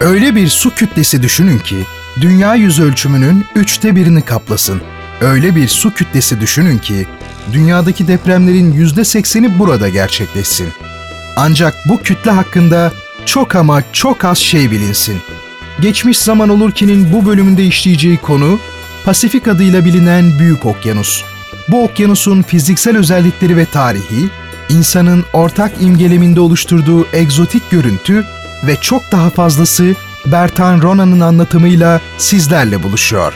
Öyle bir su kütlesi düşünün ki dünya yüz ölçümünün üçte birini kaplasın. Öyle bir su kütlesi düşünün ki dünyadaki depremlerin yüzde sekseni burada gerçekleşsin. Ancak bu kütle hakkında çok ama çok az şey bilinsin. Geçmiş zaman olur ki'nin bu bölümünde işleyeceği konu Pasifik adıyla bilinen Büyük Okyanus. Bu okyanusun fiziksel özellikleri ve tarihi, insanın ortak imgeleminde oluşturduğu egzotik görüntü ve çok daha fazlası Bertan Rona'nın anlatımıyla sizlerle buluşuyor.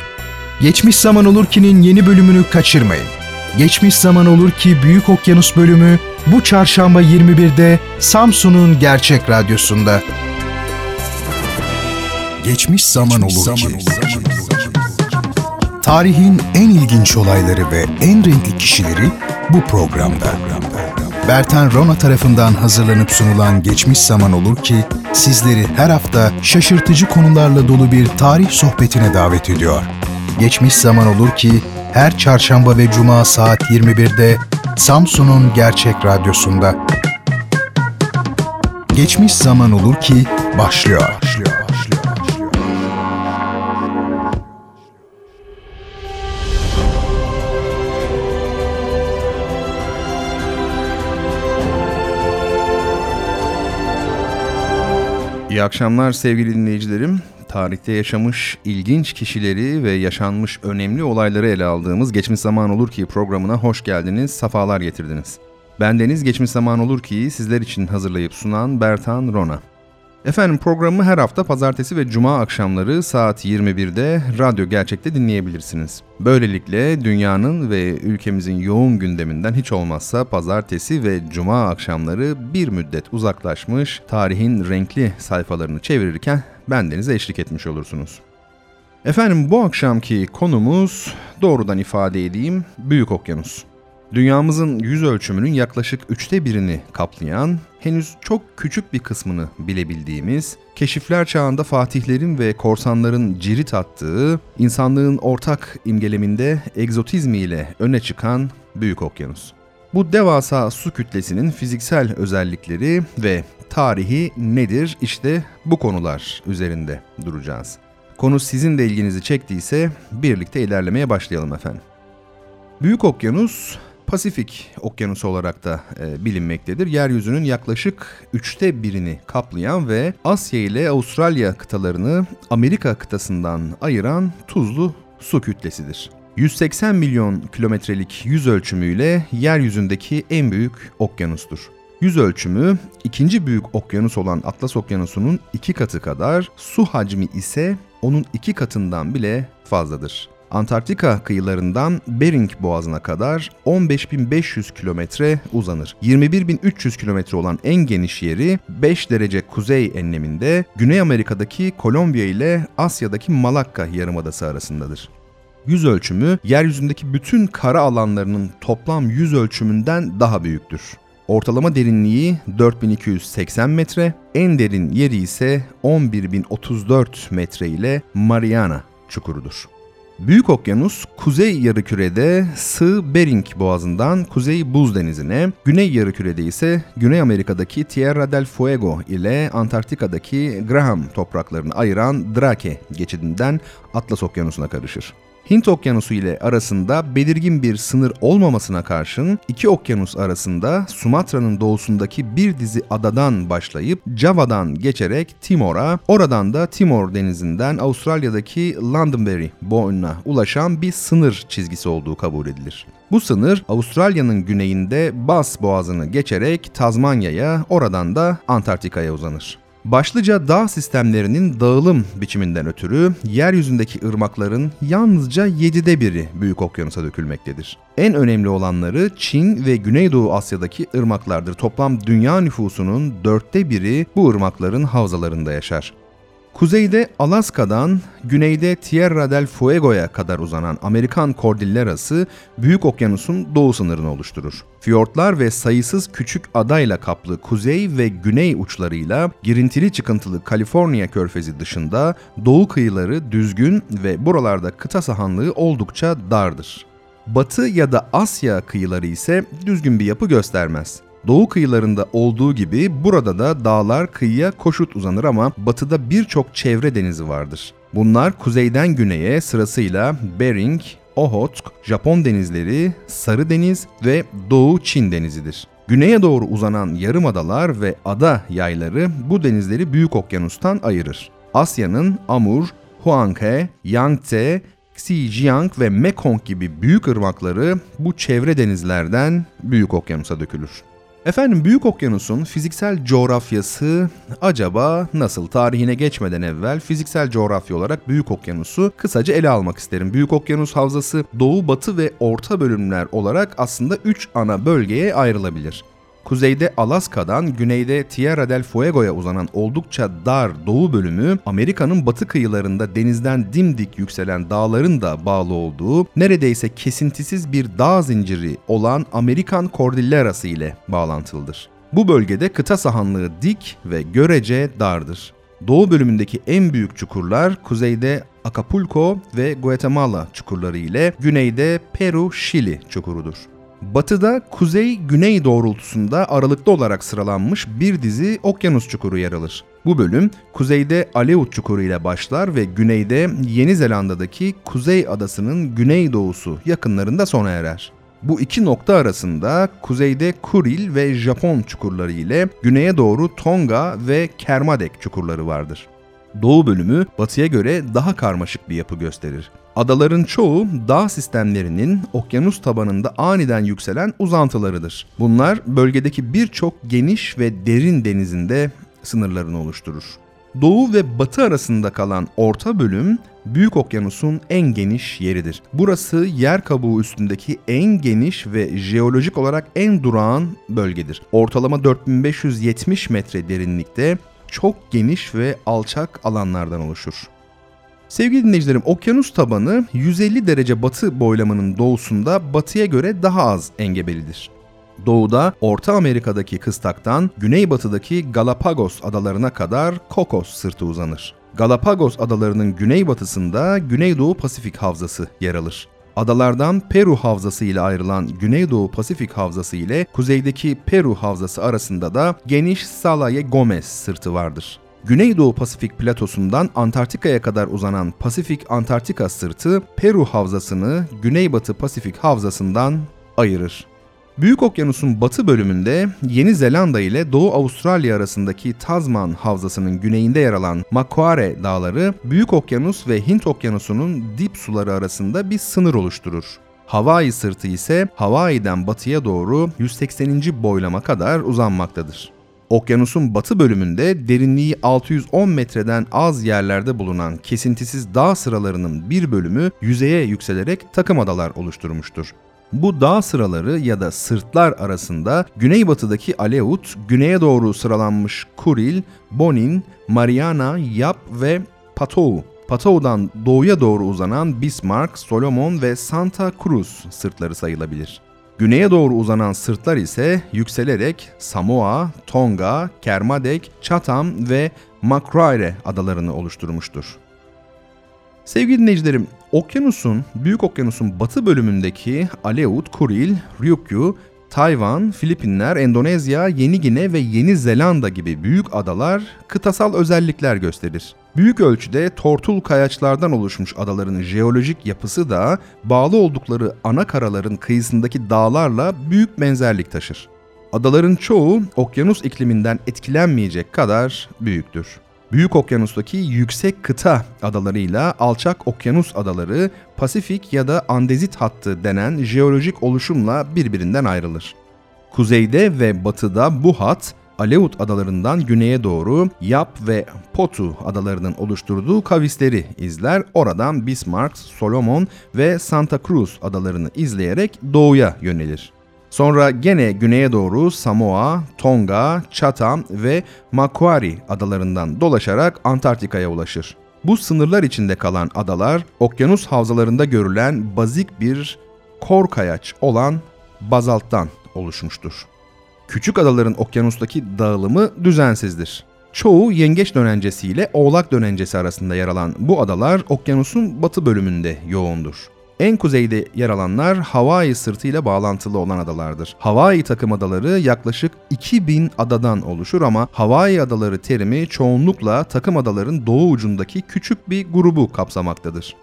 Geçmiş Zaman Olur ki'nin yeni bölümünü kaçırmayın. Geçmiş Zaman Olur ki Büyük Okyanus bölümü bu çarşamba 21'de Samsun'un Gerçek Radyosu'nda. Geçmiş Zaman Olur ki. Tarihin en ilginç olayları ve en renkli kişileri bu programda. Bertan Rona tarafından hazırlanıp sunulan Geçmiş Zaman Olur ki sizleri her hafta şaşırtıcı konularla dolu bir tarih sohbetine davet ediyor. Geçmiş Zaman Olur ki her çarşamba ve cuma saat 21'de Samsun'un Gerçek Radyosu'nda. Geçmiş Zaman Olur ki başlıyor. başlıyor. İyi akşamlar sevgili dinleyicilerim. Tarihte yaşamış ilginç kişileri ve yaşanmış önemli olayları ele aldığımız Geçmiş Zaman Olur Ki programına hoş geldiniz, safalar getirdiniz. Ben Deniz Geçmiş Zaman Olur Ki sizler için hazırlayıp sunan Bertan Rona. Efendim programı her hafta pazartesi ve cuma akşamları saat 21'de Radyo Gerçek'te dinleyebilirsiniz. Böylelikle dünyanın ve ülkemizin yoğun gündeminden hiç olmazsa pazartesi ve cuma akşamları bir müddet uzaklaşmış, tarihin renkli sayfalarını çevirirken bendenize eşlik etmiş olursunuz. Efendim bu akşamki konumuz doğrudan ifade edeyim Büyük Okyanus. Dünyamızın yüz ölçümünün yaklaşık üçte birini kaplayan, henüz çok küçük bir kısmını bilebildiğimiz, keşifler çağında fatihlerin ve korsanların cirit attığı, insanlığın ortak imgeleminde egzotizmiyle öne çıkan Büyük Okyanus. Bu devasa su kütlesinin fiziksel özellikleri ve tarihi nedir? İşte bu konular üzerinde duracağız. Konu sizin de ilginizi çektiyse birlikte ilerlemeye başlayalım efendim. Büyük Okyanus Pasifik Okyanusu olarak da e, bilinmektedir. Yeryüzünün yaklaşık üçte birini kaplayan ve Asya ile Avustralya kıtalarını Amerika kıtasından ayıran tuzlu su kütlesidir. 180 milyon kilometrelik yüz ölçümüyle yeryüzündeki en büyük okyanustur. Yüz ölçümü ikinci büyük okyanus olan Atlas Okyanusu'nun iki katı kadar, su hacmi ise onun iki katından bile fazladır. Antarktika kıyılarından Bering Boğazı'na kadar 15.500 kilometre uzanır. 21.300 kilometre olan en geniş yeri 5 derece kuzey enleminde Güney Amerika'daki Kolombiya ile Asya'daki Malakka Yarımadası arasındadır. Yüz ölçümü yeryüzündeki bütün kara alanlarının toplam yüz ölçümünden daha büyüktür. Ortalama derinliği 4280 metre, en derin yeri ise 11034 metre ile Mariana çukurudur. Büyük Okyanus, kuzey yarımkürede sığ Bering Boğazı'ndan Kuzey Buz Denizi'ne, güney yarımkürede ise Güney Amerika'daki Tierra del Fuego ile Antarktika'daki Graham topraklarını ayıran Drake geçidinden Atlas Okyanusu'na karışır. Hint Okyanusu ile arasında belirgin bir sınır olmamasına karşın iki okyanus arasında Sumatra'nın doğusundaki bir dizi adadan başlayıp Java'dan geçerek Timor'a, oradan da Timor denizinden Avustralya'daki Londonderry boyuna ulaşan bir sınır çizgisi olduğu kabul edilir. Bu sınır Avustralya'nın güneyinde Bass Boğazı'nı geçerek Tazmanya'ya, oradan da Antarktika'ya uzanır. Başlıca dağ sistemlerinin dağılım biçiminden ötürü yeryüzündeki ırmakların yalnızca 7'de biri Büyük Okyanus'a dökülmektedir. En önemli olanları Çin ve Güneydoğu Asya'daki ırmaklardır. Toplam dünya nüfusunun dörtte biri bu ırmakların havzalarında yaşar. Kuzeyde Alaska'dan güneyde Tierra del Fuego'ya kadar uzanan Amerikan Kordillerası Büyük Okyanus'un doğu sınırını oluşturur. Fiyortlar ve sayısız küçük adayla kaplı kuzey ve güney uçlarıyla girintili çıkıntılı Kaliforniya körfezi dışında doğu kıyıları düzgün ve buralarda kıta sahanlığı oldukça dardır. Batı ya da Asya kıyıları ise düzgün bir yapı göstermez. Doğu kıyılarında olduğu gibi burada da dağlar kıyıya koşut uzanır ama batıda birçok çevre denizi vardır. Bunlar kuzeyden güneye sırasıyla Bering, Ohotsk, Japon denizleri, Sarı Deniz ve Doğu Çin denizidir. Güneye doğru uzanan yarımadalar ve ada yayları bu denizleri Büyük Okyanus'tan ayırır. Asya'nın Amur, Huanghe, Yangtze, Xinjiang ve Mekong gibi büyük ırmakları bu çevre denizlerden Büyük Okyanus'a dökülür. Efendim Büyük Okyanus'un fiziksel coğrafyası acaba nasıl? Tarihine geçmeden evvel fiziksel coğrafya olarak Büyük Okyanus'u kısaca ele almak isterim. Büyük Okyanus Havzası doğu, batı ve orta bölümler olarak aslında 3 ana bölgeye ayrılabilir. Kuzeyde Alaska'dan güneyde Tierra del Fuego'ya uzanan oldukça dar doğu bölümü Amerika'nın batı kıyılarında denizden dimdik yükselen dağların da bağlı olduğu neredeyse kesintisiz bir dağ zinciri olan Amerikan Kordillerası ile bağlantılıdır. Bu bölgede kıta sahanlığı dik ve görece dardır. Doğu bölümündeki en büyük çukurlar kuzeyde Acapulco ve Guatemala çukurları ile güneyde Peru-Şili çukurudur. Batıda kuzey-güney doğrultusunda aralıklı olarak sıralanmış bir dizi okyanus çukuru yer alır. Bu bölüm kuzeyde Aleut çukuru ile başlar ve güneyde Yeni Zelanda'daki Kuzey Adası'nın güneydoğusu yakınlarında sona erer. Bu iki nokta arasında kuzeyde Kuril ve Japon çukurları ile güneye doğru Tonga ve Kermadec çukurları vardır. Doğu bölümü batıya göre daha karmaşık bir yapı gösterir. Adaların çoğu dağ sistemlerinin okyanus tabanında aniden yükselen uzantılarıdır. Bunlar bölgedeki birçok geniş ve derin denizinde sınırlarını oluşturur. Doğu ve batı arasında kalan orta bölüm Büyük Okyanus'un en geniş yeridir. Burası yer kabuğu üstündeki en geniş ve jeolojik olarak en durağan bölgedir. Ortalama 4570 metre derinlikte çok geniş ve alçak alanlardan oluşur. Sevgili dinleyicilerim, okyanus tabanı 150 derece batı boylamanın doğusunda batıya göre daha az engebelidir. Doğuda Orta Amerika'daki kıstaktan güneybatıdaki Galapagos adalarına kadar Kokos sırtı uzanır. Galapagos adalarının güneybatısında Güneydoğu Pasifik Havzası yer alır. Adalardan Peru Havzası ile ayrılan Güneydoğu Pasifik Havzası ile kuzeydeki Peru Havzası arasında da geniş Salaye Gomez sırtı vardır. Güneydoğu Pasifik platosundan Antarktika'ya kadar uzanan Pasifik Antarktika sırtı Peru Havzası'nı Güneybatı Pasifik Havzası'ndan ayırır. Büyük Okyanus'un batı bölümünde Yeni Zelanda ile Doğu Avustralya arasındaki Tasman Havzası'nın güneyinde yer alan Macquarie Dağları, Büyük Okyanus ve Hint Okyanusu'nun dip suları arasında bir sınır oluşturur. Hawaii sırtı ise Hawaii'den batıya doğru 180. boylama kadar uzanmaktadır. Okyanusun batı bölümünde derinliği 610 metreden az yerlerde bulunan kesintisiz dağ sıralarının bir bölümü yüzeye yükselerek takım adalar oluşturmuştur. Bu dağ sıraları ya da sırtlar arasında güneybatıdaki Aleut, güneye doğru sıralanmış Kuril, Bonin, Mariana, Yap ve Patou. Patou'dan doğuya doğru uzanan Bismarck, Solomon ve Santa Cruz sırtları sayılabilir. Güneye doğru uzanan sırtlar ise yükselerek Samoa, Tonga, Kermadec, Chatham ve Macquarie adalarını oluşturmuştur. Sevgili dinleyicilerim, okyanusun, Büyük Okyanus'un batı bölümündeki Aleut, Kuril, Ryukyu, Tayvan, Filipinler, Endonezya, Yeni Gine ve Yeni Zelanda gibi büyük adalar kıtasal özellikler gösterir. Büyük ölçüde tortul kayaçlardan oluşmuş adaların jeolojik yapısı da bağlı oldukları ana karaların kıyısındaki dağlarla büyük benzerlik taşır. Adaların çoğu okyanus ikliminden etkilenmeyecek kadar büyüktür. Büyük Okyanus'taki yüksek kıta adalarıyla alçak okyanus adaları Pasifik ya da Andezit hattı denen jeolojik oluşumla birbirinden ayrılır. Kuzeyde ve batıda bu hat Aleut adalarından güneye doğru Yap ve Potu adalarının oluşturduğu kavisleri izler. Oradan Bismarck, Solomon ve Santa Cruz adalarını izleyerek doğuya yönelir. Sonra gene güneye doğru Samoa, Tonga, Chatham ve Macquarie adalarından dolaşarak Antarktika'ya ulaşır. Bu sınırlar içinde kalan adalar okyanus havzalarında görülen bazik bir kor kayaç olan bazalttan oluşmuştur. Küçük adaların okyanustaki dağılımı düzensizdir. Çoğu yengeç dönencesi ile oğlak dönencesi arasında yer alan bu adalar okyanusun batı bölümünde yoğundur. En kuzeyde yer alanlar Hawaii sırtıyla bağlantılı olan adalardır. Hawaii takım adaları yaklaşık 2000 adadan oluşur ama Hawaii adaları terimi çoğunlukla takım adaların doğu ucundaki küçük bir grubu kapsamaktadır.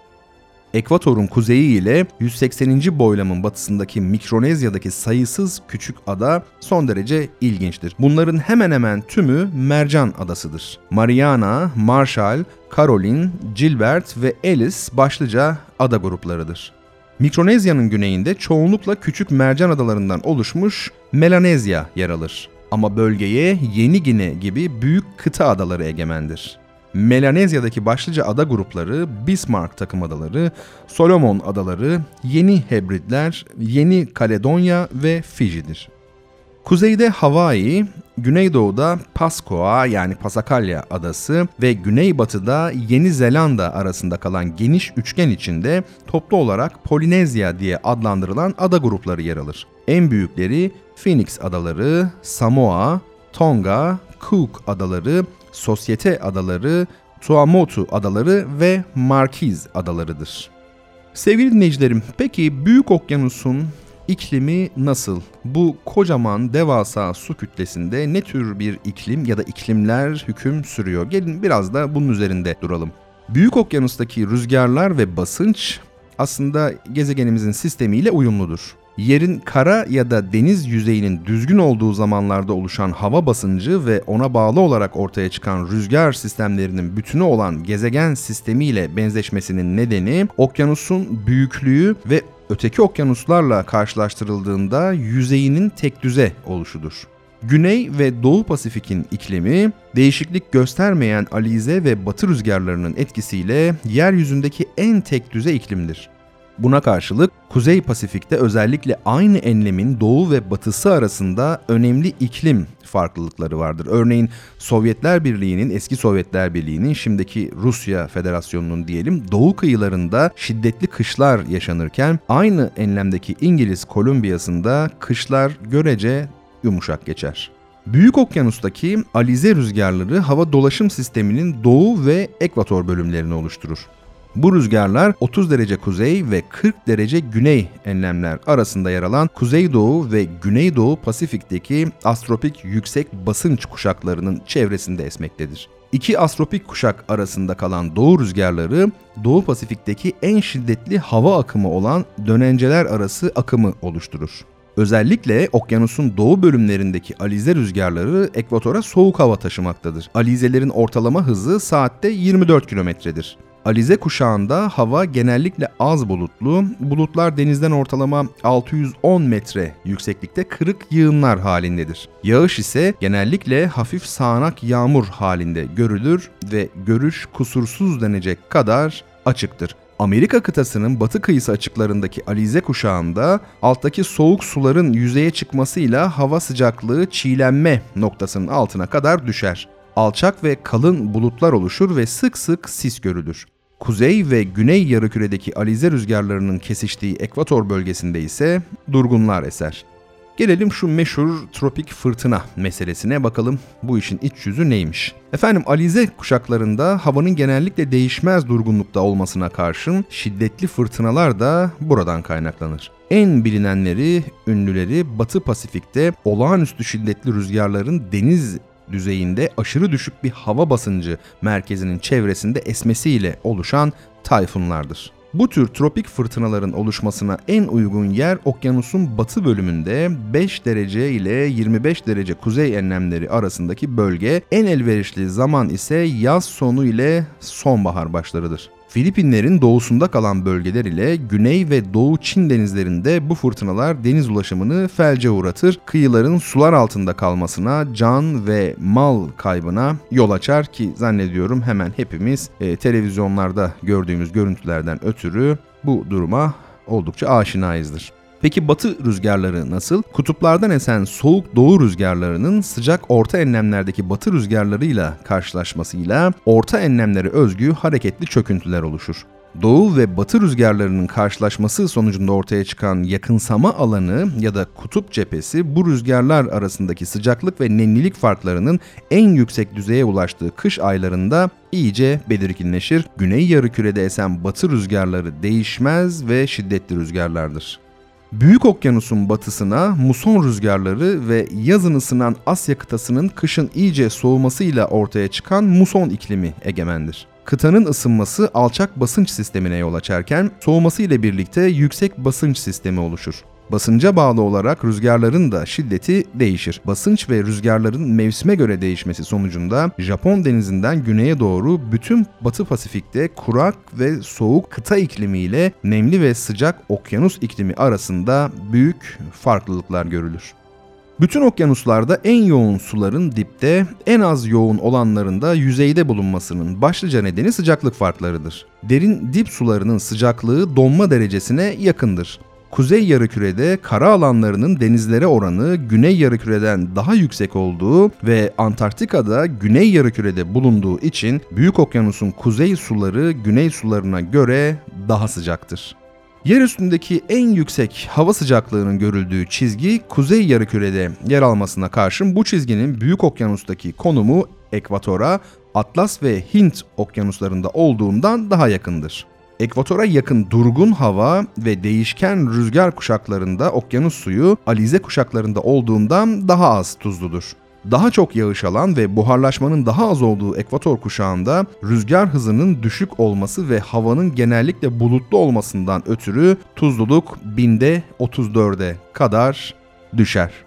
Ekvatorun kuzeyi ile 180. boylamın batısındaki Mikronezya'daki sayısız küçük ada son derece ilginçtir. Bunların hemen hemen tümü mercan adasıdır. Mariana, Marshall, Caroline, Gilbert ve Ellis başlıca ada gruplarıdır. Mikronezya'nın güneyinde çoğunlukla küçük mercan adalarından oluşmuş Melanezya yer alır. Ama bölgeye Yeni Gine gibi büyük kıta adaları egemendir. Melanezya'daki başlıca ada grupları Bismarck takım adaları, Solomon adaları, Yeni Hebridler, Yeni Kaledonya ve Fiji'dir. Kuzeyde Hawaii, güneydoğuda Pascoa yani Pasakalya adası ve güneybatıda Yeni Zelanda arasında kalan geniş üçgen içinde toplu olarak Polinezya diye adlandırılan ada grupları yer alır. En büyükleri Phoenix adaları, Samoa, Tonga, Cook adaları, Sosyete adaları, Tuamotu adaları ve Marquiz adalarıdır. Sevgili dinleyicilerim, peki Büyük Okyanus'un iklimi nasıl? Bu kocaman devasa su kütlesinde ne tür bir iklim ya da iklimler hüküm sürüyor? Gelin biraz da bunun üzerinde duralım. Büyük Okyanus'taki rüzgarlar ve basınç aslında gezegenimizin sistemiyle uyumludur yerin kara ya da deniz yüzeyinin düzgün olduğu zamanlarda oluşan hava basıncı ve ona bağlı olarak ortaya çıkan rüzgar sistemlerinin bütünü olan gezegen sistemiyle benzeşmesinin nedeni okyanusun büyüklüğü ve öteki okyanuslarla karşılaştırıldığında yüzeyinin tek düze oluşudur. Güney ve Doğu Pasifik'in iklimi değişiklik göstermeyen alize ve batı rüzgarlarının etkisiyle yeryüzündeki en tek düze iklimdir. Buna karşılık Kuzey Pasifik'te özellikle aynı enlemin doğu ve batısı arasında önemli iklim farklılıkları vardır. Örneğin Sovyetler Birliği'nin, eski Sovyetler Birliği'nin, şimdiki Rusya Federasyonu'nun diyelim doğu kıyılarında şiddetli kışlar yaşanırken aynı enlemdeki İngiliz Kolombiyası'nda kışlar görece yumuşak geçer. Büyük Okyanus'taki alize rüzgarları hava dolaşım sisteminin doğu ve ekvator bölümlerini oluşturur. Bu rüzgarlar 30 derece kuzey ve 40 derece güney enlemler arasında yer alan Kuzeydoğu ve Güneydoğu Pasifik'teki astropik yüksek basınç kuşaklarının çevresinde esmektedir. İki astropik kuşak arasında kalan doğu rüzgarları Doğu Pasifik'teki en şiddetli hava akımı olan dönenceler arası akımı oluşturur. Özellikle okyanusun doğu bölümlerindeki alize rüzgarları ekvatora soğuk hava taşımaktadır. Alizelerin ortalama hızı saatte 24 kilometredir. Alize kuşağında hava genellikle az bulutlu, bulutlar denizden ortalama 610 metre yükseklikte kırık yığınlar halindedir. Yağış ise genellikle hafif sağanak yağmur halinde görülür ve görüş kusursuz denecek kadar açıktır. Amerika kıtasının batı kıyısı açıklarındaki Alize kuşağında alttaki soğuk suların yüzeye çıkmasıyla hava sıcaklığı çiğlenme noktasının altına kadar düşer. Alçak ve kalın bulutlar oluşur ve sık sık sis görülür. Kuzey ve güney yarıküredeki alize rüzgarlarının kesiştiği ekvator bölgesinde ise durgunlar eser. Gelelim şu meşhur tropik fırtına meselesine bakalım bu işin iç yüzü neymiş? Efendim alize kuşaklarında havanın genellikle değişmez durgunlukta olmasına karşın şiddetli fırtınalar da buradan kaynaklanır. En bilinenleri, ünlüleri Batı Pasifik'te olağanüstü şiddetli rüzgarların deniz düzeyinde aşırı düşük bir hava basıncı merkezinin çevresinde esmesiyle oluşan tayfunlardır. Bu tür tropik fırtınaların oluşmasına en uygun yer okyanusun batı bölümünde 5 derece ile 25 derece kuzey enlemleri arasındaki bölge, en elverişli zaman ise yaz sonu ile sonbahar başlarıdır. Filipinlerin doğusunda kalan bölgeler ile Güney ve Doğu Çin denizlerinde bu fırtınalar deniz ulaşımını felce uğratır, kıyıların sular altında kalmasına, can ve mal kaybına yol açar ki zannediyorum hemen hepimiz e, televizyonlarda gördüğümüz görüntülerden ötürü bu duruma oldukça aşinayızdır. Peki batı rüzgarları nasıl? Kutuplardan esen soğuk doğu rüzgarlarının sıcak orta enlemlerdeki batı rüzgarlarıyla karşılaşmasıyla orta enlemlere özgü hareketli çöküntüler oluşur. Doğu ve batı rüzgarlarının karşılaşması sonucunda ortaya çıkan yakınsama alanı ya da kutup cephesi bu rüzgarlar arasındaki sıcaklık ve nemlilik farklarının en yüksek düzeye ulaştığı kış aylarında iyice belirginleşir. Güney yarımkürede esen batı rüzgarları değişmez ve şiddetli rüzgarlardır. Büyük Okyanus'un batısına muson rüzgarları ve yazın ısınan Asya kıtasının kışın iyice soğumasıyla ortaya çıkan muson iklimi egemendir. Kıtanın ısınması alçak basınç sistemine yol açarken soğuması ile birlikte yüksek basınç sistemi oluşur. Basınca bağlı olarak rüzgarların da şiddeti değişir. Basınç ve rüzgarların mevsime göre değişmesi sonucunda Japon denizinden güneye doğru bütün Batı Pasifik'te kurak ve soğuk kıta iklimi ile nemli ve sıcak okyanus iklimi arasında büyük farklılıklar görülür. Bütün okyanuslarda en yoğun suların dipte, en az yoğun olanlarında yüzeyde bulunmasının başlıca nedeni sıcaklık farklarıdır. Derin dip sularının sıcaklığı donma derecesine yakındır. Kuzey yarımkürede kara alanlarının denizlere oranı güney yarımküreden daha yüksek olduğu ve Antarktika'da güney yarımkürede bulunduğu için Büyük Okyanus'un kuzey suları güney sularına göre daha sıcaktır. Yer üstündeki en yüksek hava sıcaklığının görüldüğü çizgi kuzey yarımkürede yer almasına karşın bu çizginin Büyük Okyanus'taki konumu ekvatora, Atlas ve Hint okyanuslarında olduğundan daha yakındır. Ekvatora yakın durgun hava ve değişken rüzgar kuşaklarında okyanus suyu alize kuşaklarında olduğundan daha az tuzludur. Daha çok yağış alan ve buharlaşmanın daha az olduğu ekvator kuşağında rüzgar hızının düşük olması ve havanın genellikle bulutlu olmasından ötürü tuzluluk binde 34'e kadar düşer.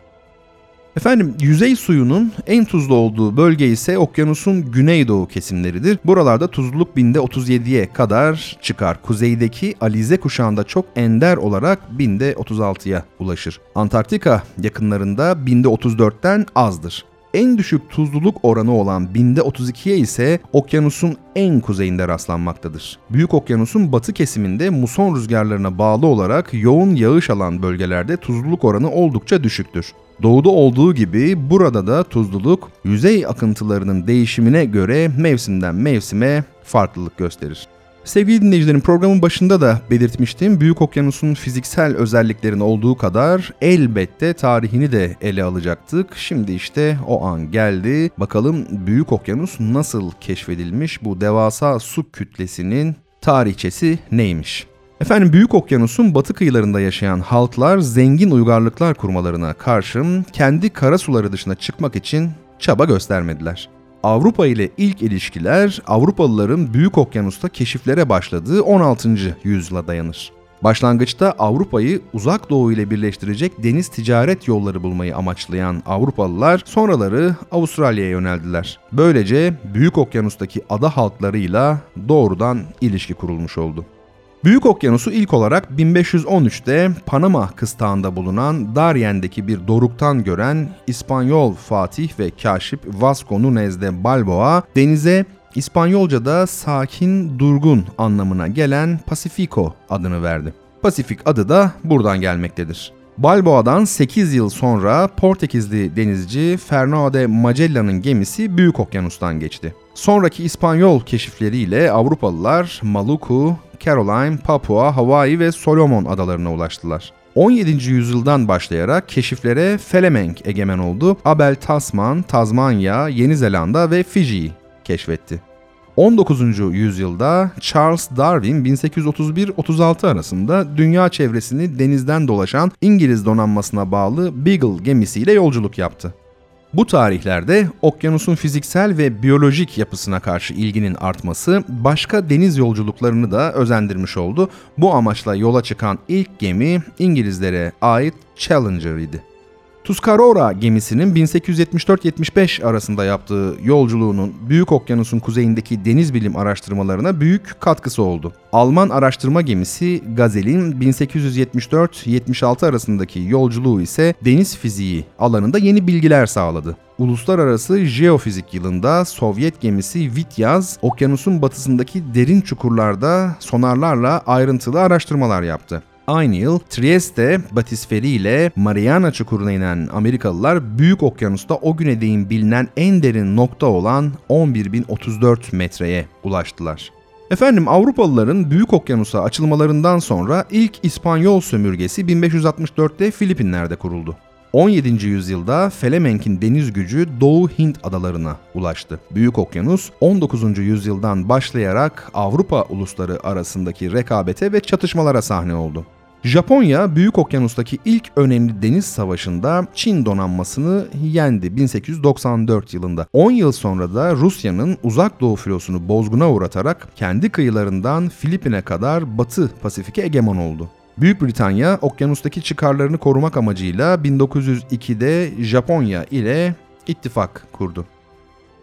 Efendim yüzey suyunun en tuzlu olduğu bölge ise okyanusun güneydoğu kesimleridir. Buralarda tuzluluk binde 37'ye kadar çıkar. Kuzeydeki Alize kuşağında çok ender olarak binde 36'ya ulaşır. Antarktika yakınlarında binde 34'ten azdır. En düşük tuzluluk oranı olan binde 32'ye ise okyanusun en kuzeyinde rastlanmaktadır. Büyük okyanusun batı kesiminde muson rüzgarlarına bağlı olarak yoğun yağış alan bölgelerde tuzluluk oranı oldukça düşüktür. Doğuda olduğu gibi burada da tuzluluk yüzey akıntılarının değişimine göre mevsimden mevsime farklılık gösterir. Sevgili dinleyicilerim programın başında da belirtmiştim. Büyük Okyanus'un fiziksel özelliklerin olduğu kadar elbette tarihini de ele alacaktık. Şimdi işte o an geldi. Bakalım Büyük Okyanus nasıl keşfedilmiş? Bu devasa su kütlesinin tarihçesi neymiş? Efendim Büyük Okyanus'un batı kıyılarında yaşayan halklar zengin uygarlıklar kurmalarına karşın kendi kara suları dışına çıkmak için çaba göstermediler. Avrupa ile ilk ilişkiler Avrupalıların Büyük Okyanus'ta keşiflere başladığı 16. yüzyıla dayanır. Başlangıçta Avrupa'yı uzak doğu ile birleştirecek deniz ticaret yolları bulmayı amaçlayan Avrupalılar sonraları Avustralya'ya yöneldiler. Böylece Büyük Okyanus'taki ada halklarıyla doğrudan ilişki kurulmuş oldu. Büyük Okyanus'u ilk olarak 1513'te Panama kıstağında bulunan Darien'deki bir doruktan gören İspanyol fatih ve kaşif Vasco Nunez de Balboa denize İspanyolca'da sakin, durgun anlamına gelen Pacifico adını verdi. Pasifik adı da buradan gelmektedir. Balboa'dan 8 yıl sonra Portekizli denizci Fernando de Magellan'ın gemisi Büyük Okyanus'tan geçti. Sonraki İspanyol keşifleriyle Avrupalılar Maluku, Caroline, Papua, Hawaii ve Solomon adalarına ulaştılar. 17. yüzyıldan başlayarak keşiflere Felemenk egemen oldu. Abel Tasman, Tazmanya, Yeni Zelanda ve Fiji'yi keşfetti. 19. yüzyılda Charles Darwin 1831-36 arasında dünya çevresini denizden dolaşan İngiliz donanmasına bağlı Beagle gemisiyle yolculuk yaptı. Bu tarihlerde okyanusun fiziksel ve biyolojik yapısına karşı ilginin artması başka deniz yolculuklarını da özendirmiş oldu. Bu amaçla yola çıkan ilk gemi İngilizlere ait Challenger idi. Tuscarora gemisinin 1874-75 arasında yaptığı yolculuğunun Büyük Okyanus'un kuzeyindeki deniz bilim araştırmalarına büyük katkısı oldu. Alman araştırma gemisi Gazel'in 1874-76 arasındaki yolculuğu ise deniz fiziği alanında yeni bilgiler sağladı. Uluslararası Jeofizik yılında Sovyet gemisi Vityaz, okyanusun batısındaki derin çukurlarda sonarlarla ayrıntılı araştırmalar yaptı. Aynı yıl Trieste batisferi ile Mariana Çukuru'na inen Amerikalılar Büyük Okyanus'ta o güne değin bilinen en derin nokta olan 11.034 metreye ulaştılar. Efendim Avrupalıların Büyük Okyanus'a açılmalarından sonra ilk İspanyol sömürgesi 1564'te Filipinler'de kuruldu. 17. yüzyılda Felemenk'in deniz gücü Doğu Hint adalarına ulaştı. Büyük Okyanus 19. yüzyıldan başlayarak Avrupa ulusları arasındaki rekabete ve çatışmalara sahne oldu. Japonya Büyük Okyanus'taki ilk önemli deniz savaşında Çin donanmasını yendi 1894 yılında. 10 yıl sonra da Rusya'nın Uzak Doğu filosunu bozguna uğratarak kendi kıyılarından Filipin'e kadar Batı Pasifik'e egemen oldu. Büyük Britanya okyanustaki çıkarlarını korumak amacıyla 1902'de Japonya ile ittifak kurdu.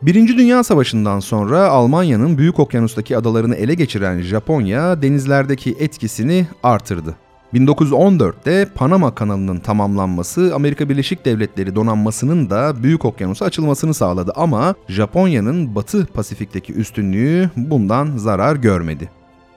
Birinci Dünya Savaşı'ndan sonra Almanya'nın Büyük Okyanus'taki adalarını ele geçiren Japonya denizlerdeki etkisini artırdı. 1914'te Panama kanalının tamamlanması Amerika Birleşik Devletleri donanmasının da Büyük Okyanus'a açılmasını sağladı ama Japonya'nın Batı Pasifik'teki üstünlüğü bundan zarar görmedi.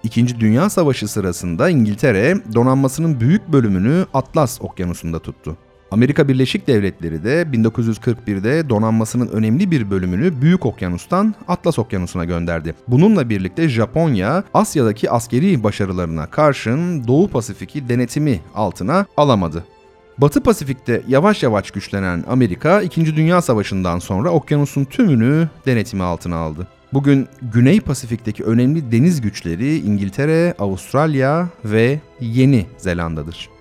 İkinci Dünya Savaşı sırasında İngiltere donanmasının büyük bölümünü Atlas Okyanusu'nda tuttu. Amerika Birleşik Devletleri de 1941'de donanmasının önemli bir bölümünü Büyük Okyanus'tan Atlas Okyanusu'na gönderdi. Bununla birlikte Japonya Asya'daki askeri başarılarına karşın Doğu Pasifik'i denetimi altına alamadı. Batı Pasifik'te yavaş yavaş güçlenen Amerika 2. Dünya Savaşı'ndan sonra okyanusun tümünü denetimi altına aldı. Bugün Güney Pasifik'teki önemli deniz güçleri İngiltere, Avustralya ve Yeni Zelanda'dır.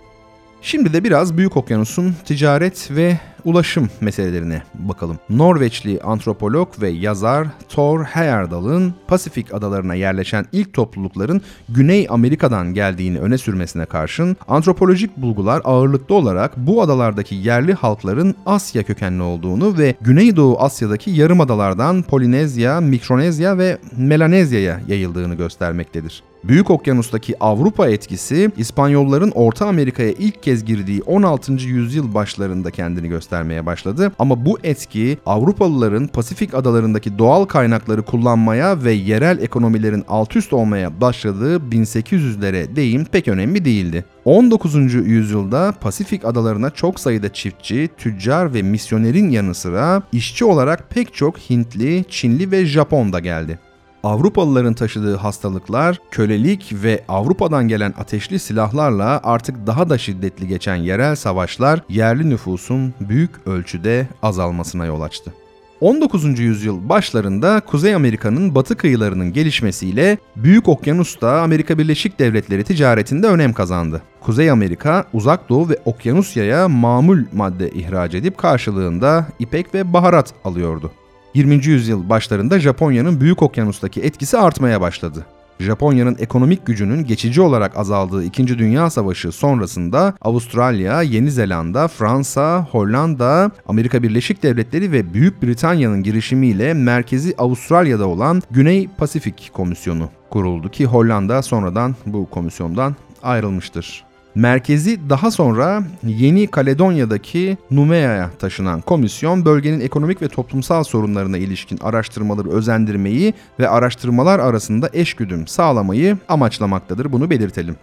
Şimdi de biraz Büyük Okyanus'un ticaret ve ulaşım meselelerine bakalım. Norveçli antropolog ve yazar Thor Heyerdahl'ın Pasifik adalarına yerleşen ilk toplulukların Güney Amerika'dan geldiğini öne sürmesine karşın antropolojik bulgular ağırlıklı olarak bu adalardaki yerli halkların Asya kökenli olduğunu ve Güneydoğu Asya'daki yarım adalardan Polinezya, Mikronezya ve Melanezya'ya yayıldığını göstermektedir. Büyük Okyanus'taki Avrupa etkisi İspanyolların Orta Amerika'ya ilk kez girdiği 16. yüzyıl başlarında kendini göstermeye başladı. Ama bu etki Avrupalıların Pasifik adalarındaki doğal kaynakları kullanmaya ve yerel ekonomilerin alt üst olmaya başladığı 1800'lere değin pek önemli değildi. 19. yüzyılda Pasifik adalarına çok sayıda çiftçi, tüccar ve misyonerin yanı sıra işçi olarak pek çok Hintli, Çinli ve Japon da geldi. Avrupalıların taşıdığı hastalıklar, kölelik ve Avrupa'dan gelen ateşli silahlarla artık daha da şiddetli geçen yerel savaşlar yerli nüfusun büyük ölçüde azalmasına yol açtı. 19. yüzyıl başlarında Kuzey Amerika'nın batı kıyılarının gelişmesiyle Büyük Okyanus'ta Amerika Birleşik Devletleri ticaretinde önem kazandı. Kuzey Amerika, Uzak Doğu ve Okyanusya'ya mamul madde ihraç edip karşılığında ipek ve baharat alıyordu. 20. yüzyıl başlarında Japonya'nın Büyük Okyanus'taki etkisi artmaya başladı. Japonya'nın ekonomik gücünün geçici olarak azaldığı 2. Dünya Savaşı sonrasında Avustralya, Yeni Zelanda, Fransa, Hollanda, Amerika Birleşik Devletleri ve Büyük Britanya'nın girişimiyle merkezi Avustralya'da olan Güney Pasifik Komisyonu kuruldu ki Hollanda sonradan bu komisyondan ayrılmıştır. Merkezi daha sonra Yeni Kaledonya'daki Numea'ya taşınan komisyon bölgenin ekonomik ve toplumsal sorunlarına ilişkin araştırmaları özendirmeyi ve araştırmalar arasında eşgüdüm sağlamayı amaçlamaktadır. Bunu belirtelim.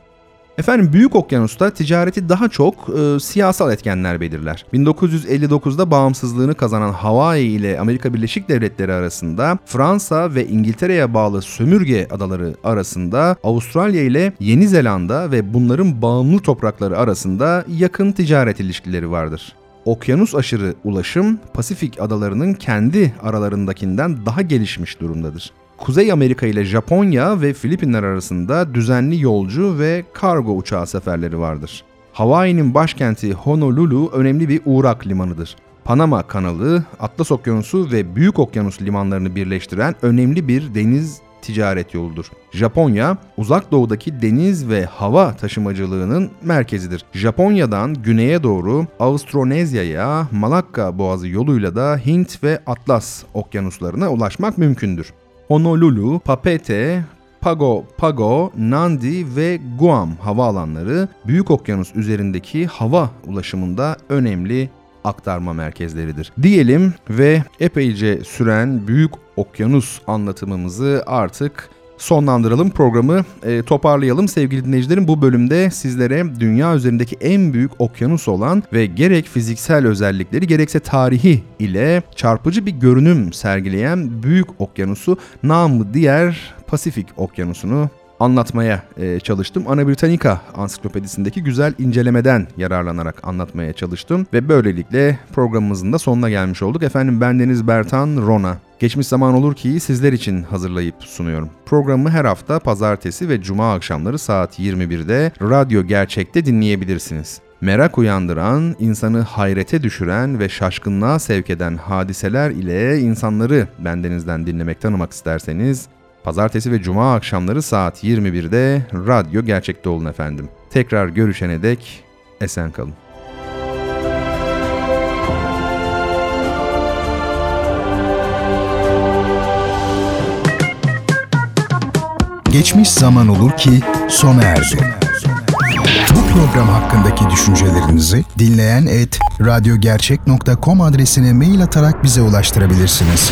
Efendim Büyük Okyanus'ta ticareti daha çok e, siyasal etkenler belirler. 1959'da bağımsızlığını kazanan Hawaii ile Amerika Birleşik Devletleri arasında Fransa ve İngiltere'ye bağlı sömürge adaları arasında Avustralya ile Yeni Zelanda ve bunların bağımlı toprakları arasında yakın ticaret ilişkileri vardır okyanus aşırı ulaşım Pasifik adalarının kendi aralarındakinden daha gelişmiş durumdadır. Kuzey Amerika ile Japonya ve Filipinler arasında düzenli yolcu ve kargo uçağı seferleri vardır. Hawaii'nin başkenti Honolulu önemli bir uğrak limanıdır. Panama kanalı, Atlas Okyanusu ve Büyük Okyanus limanlarını birleştiren önemli bir deniz ticaret yoludur. Japonya, uzak doğudaki deniz ve hava taşımacılığının merkezidir. Japonya'dan güneye doğru Austronezya'ya Malakka Boğazı yoluyla da Hint ve Atlas okyanuslarına ulaşmak mümkündür. Honolulu, Papeete, Pago Pago, Nandi ve Guam havaalanları Büyük Okyanus üzerindeki hava ulaşımında önemli aktarma merkezleridir. Diyelim ve epeyce süren Büyük Okyanus anlatımımızı artık sonlandıralım programı e, toparlayalım sevgili dinleyicilerim. Bu bölümde sizlere dünya üzerindeki en büyük okyanus olan ve gerek fiziksel özellikleri gerekse tarihi ile çarpıcı bir görünüm sergileyen büyük okyanusu namı diğer Pasifik okyanusunu anlatmaya e, çalıştım. Ana Britannica ansiklopedisindeki güzel incelemeden yararlanarak anlatmaya çalıştım ve böylelikle programımızın da sonuna gelmiş olduk. Efendim bendeniz Bertan Rona. Geçmiş zaman olur ki sizler için hazırlayıp sunuyorum. Programı her hafta pazartesi ve cuma akşamları saat 21'de Radyo Gerçek'te dinleyebilirsiniz. Merak uyandıran, insanı hayrete düşüren ve şaşkınlığa sevk eden hadiseler ile insanları bendenizden dinlemek tanımak isterseniz Pazartesi ve Cuma akşamları saat 21'de Radyo Gerçekte olun efendim. Tekrar görüşene dek esen kalın. Geçmiş zaman olur ki sona erdi. Bu program hakkındaki düşüncelerinizi dinleyen et radyogercek.com adresine mail atarak bize ulaştırabilirsiniz.